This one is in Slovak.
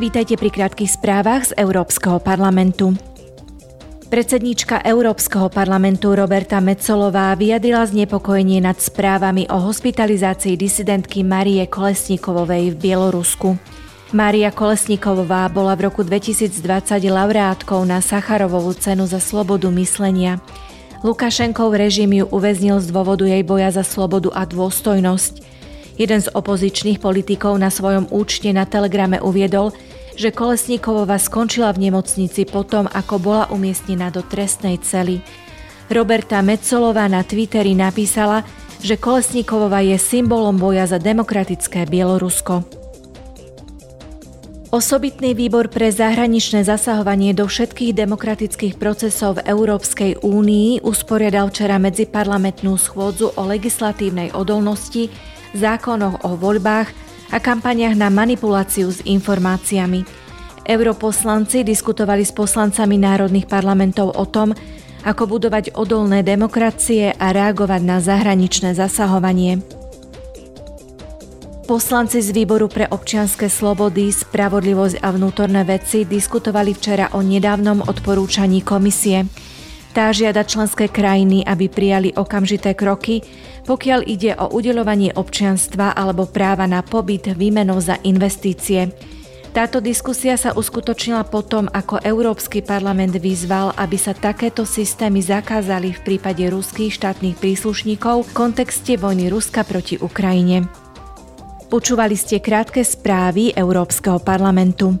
Vítajte pri krátkých správach z Európskeho parlamentu. Predsedníčka Európskeho parlamentu Roberta Mecolová vyjadrila znepokojenie nad správami o hospitalizácii disidentky Marie Kolesníkovovej v Bielorusku. Mária Kolesníkovová bola v roku 2020 laureátkou na Sacharovovú cenu za slobodu myslenia. Lukašenkov režim ju uväznil z dôvodu jej boja za slobodu a dôstojnosť. Jeden z opozičných politikov na svojom účte na Telegrame uviedol, že Kolesníkovova skončila v nemocnici potom, ako bola umiestnená do trestnej cely. Roberta Metzolová na Twitteri napísala, že Kolesníkovova je symbolom boja za demokratické Bielorusko. Osobitný výbor pre zahraničné zasahovanie do všetkých demokratických procesov v Európskej únii usporiadal včera medziparlamentnú schôdzu o legislatívnej odolnosti, zákonoch o voľbách a kampaniach na manipuláciu s informáciami. Europoslanci diskutovali s poslancami národných parlamentov o tom, ako budovať odolné demokracie a reagovať na zahraničné zasahovanie. Poslanci z Výboru pre občianske slobody, spravodlivosť a vnútorné veci diskutovali včera o nedávnom odporúčaní komisie. Tá žiada členské krajiny, aby prijali okamžité kroky, pokiaľ ide o udeľovanie občianstva alebo práva na pobyt výmenou za investície. Táto diskusia sa uskutočnila potom, ako Európsky parlament vyzval, aby sa takéto systémy zakázali v prípade ruských štátnych príslušníkov v kontexte vojny Ruska proti Ukrajine. Počúvali ste krátke správy Európskeho parlamentu.